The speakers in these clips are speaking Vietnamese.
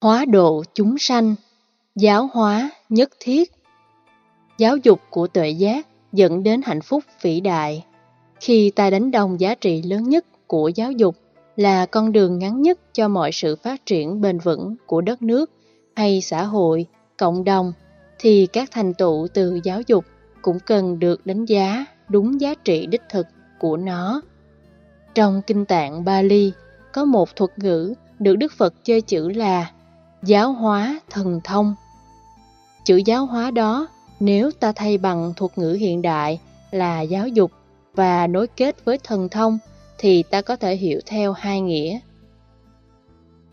Hóa độ chúng sanh, giáo hóa nhất thiết. Giáo dục của tuệ giác dẫn đến hạnh phúc vĩ đại. Khi ta đánh đồng giá trị lớn nhất của giáo dục là con đường ngắn nhất cho mọi sự phát triển bền vững của đất nước hay xã hội, cộng đồng, thì các thành tựu từ giáo dục cũng cần được đánh giá đúng giá trị đích thực của nó. Trong Kinh tạng Bali có một thuật ngữ được Đức Phật chơi chữ là giáo hóa thần thông. Chữ giáo hóa đó nếu ta thay bằng thuật ngữ hiện đại là giáo dục và nối kết với thần thông thì ta có thể hiểu theo hai nghĩa.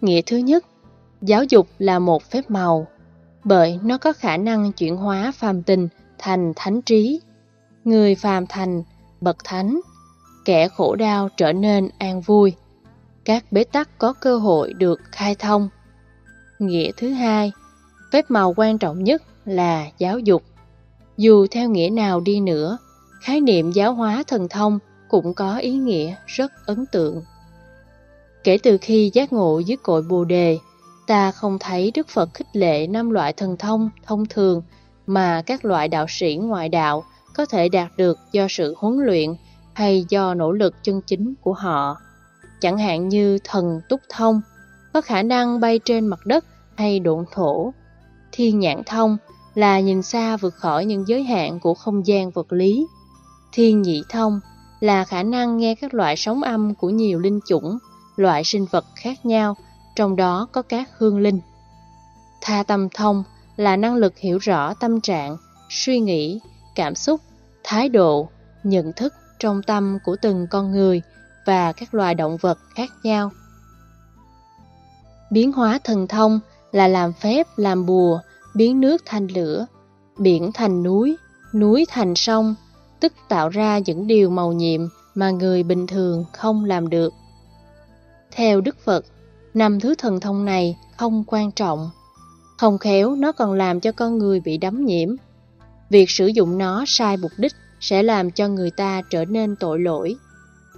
Nghĩa thứ nhất, giáo dục là một phép màu, bởi nó có khả năng chuyển hóa phàm tình thành thánh trí. Người phàm thành bậc thánh, kẻ khổ đau trở nên an vui. Các bế tắc có cơ hội được khai thông. Nghĩa thứ hai, phép màu quan trọng nhất là giáo dục. Dù theo nghĩa nào đi nữa, khái niệm giáo hóa thần thông cũng có ý nghĩa rất ấn tượng. Kể từ khi giác ngộ dưới cội Bồ đề, ta không thấy Đức Phật khích lệ năm loại thần thông thông thường mà các loại đạo sĩ ngoại đạo có thể đạt được do sự huấn luyện hay do nỗ lực chân chính của họ. Chẳng hạn như thần túc thông, có khả năng bay trên mặt đất hay độn thổ. Thiên nhãn thông là nhìn xa vượt khỏi những giới hạn của không gian vật lý. Thiên nhị thông là khả năng nghe các loại sóng âm của nhiều linh chủng, loại sinh vật khác nhau, trong đó có các hương linh. Tha tâm thông là năng lực hiểu rõ tâm trạng, suy nghĩ, cảm xúc, thái độ, nhận thức trong tâm của từng con người và các loài động vật khác nhau. Biến hóa thần thông là làm phép, làm bùa, biến nước thành lửa, biển thành núi, núi thành sông, tức tạo ra những điều màu nhiệm mà người bình thường không làm được. Theo Đức Phật, năm thứ thần thông này không quan trọng. Không khéo nó còn làm cho con người bị đắm nhiễm. Việc sử dụng nó sai mục đích sẽ làm cho người ta trở nên tội lỗi.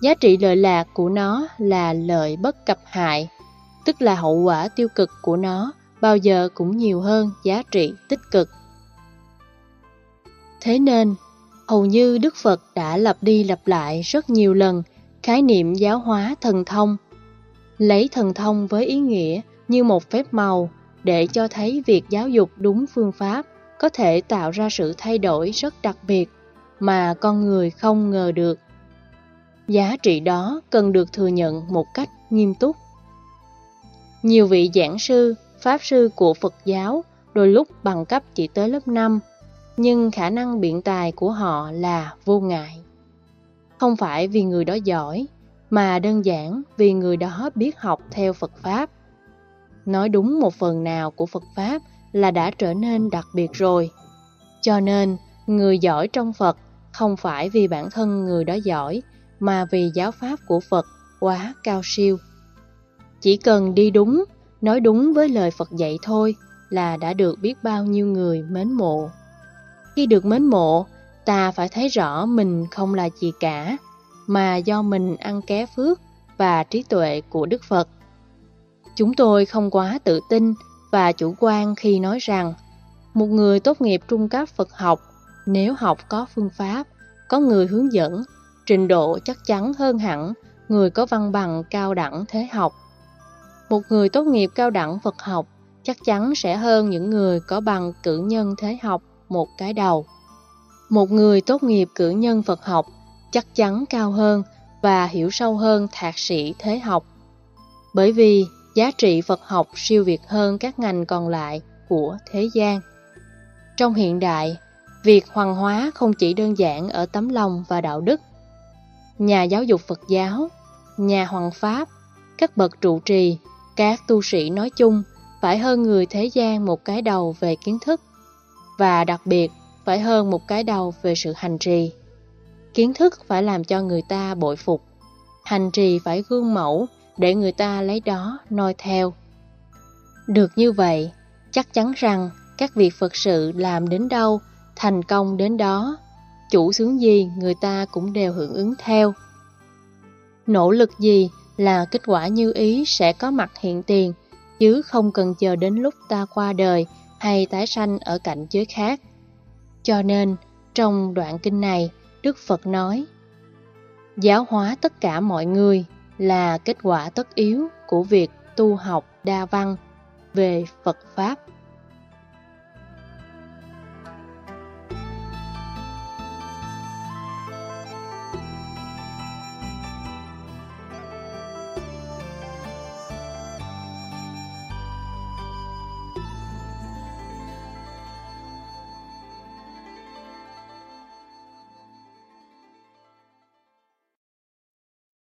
Giá trị lợi lạc của nó là lợi bất cập hại, tức là hậu quả tiêu cực của nó bao giờ cũng nhiều hơn giá trị tích cực. Thế nên, hầu như Đức Phật đã lặp đi lặp lại rất nhiều lần khái niệm giáo hóa thần thông, lấy thần thông với ý nghĩa như một phép màu để cho thấy việc giáo dục đúng phương pháp có thể tạo ra sự thay đổi rất đặc biệt mà con người không ngờ được. Giá trị đó cần được thừa nhận một cách nghiêm túc. Nhiều vị giảng sư, pháp sư của Phật giáo đôi lúc bằng cấp chỉ tới lớp 5, nhưng khả năng biện tài của họ là vô ngại. Không phải vì người đó giỏi, mà đơn giản vì người đó biết học theo Phật Pháp. Nói đúng một phần nào của Phật Pháp là đã trở nên đặc biệt rồi. Cho nên, người giỏi trong Phật không phải vì bản thân người đó giỏi, mà vì giáo pháp của Phật quá cao siêu. Chỉ cần đi đúng, nói đúng với lời Phật dạy thôi là đã được biết bao nhiêu người mến mộ. Khi được mến mộ, ta phải thấy rõ mình không là gì cả, mà do mình ăn ké phước và trí tuệ của Đức Phật. Chúng tôi không quá tự tin và chủ quan khi nói rằng một người tốt nghiệp trung cấp Phật học nếu học có phương pháp, có người hướng dẫn, trình độ chắc chắn hơn hẳn người có văn bằng cao đẳng thế học. Một người tốt nghiệp cao đẳng Phật học chắc chắn sẽ hơn những người có bằng cử nhân thế học một cái đầu. Một người tốt nghiệp cử nhân Phật học chắc chắn cao hơn và hiểu sâu hơn thạc sĩ thế học. Bởi vì giá trị Phật học siêu việt hơn các ngành còn lại của thế gian. Trong hiện đại, Việc hoàng hóa không chỉ đơn giản ở tấm lòng và đạo đức. Nhà giáo dục Phật giáo, nhà hoàng pháp, các bậc trụ trì, các tu sĩ nói chung phải hơn người thế gian một cái đầu về kiến thức và đặc biệt phải hơn một cái đầu về sự hành trì. Kiến thức phải làm cho người ta bội phục, hành trì phải gương mẫu để người ta lấy đó noi theo. Được như vậy, chắc chắn rằng các việc Phật sự làm đến đâu thành công đến đó, chủ sướng gì người ta cũng đều hưởng ứng theo. Nỗ lực gì là kết quả như ý sẽ có mặt hiện tiền, chứ không cần chờ đến lúc ta qua đời hay tái sanh ở cảnh giới khác. Cho nên, trong đoạn kinh này, Đức Phật nói, giáo hóa tất cả mọi người là kết quả tất yếu của việc tu học đa văn về Phật Pháp.